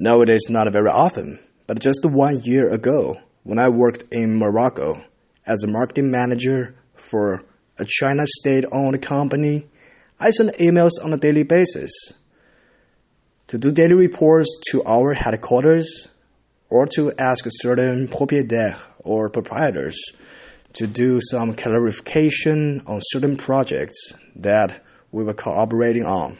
Nowadays, not very often, but just one year ago, when I worked in Morocco as a marketing manager for a China state owned company, I sent emails on a daily basis to do daily reports to our headquarters or to ask certain proprietaires or proprietors to do some clarification on certain projects that we were cooperating on.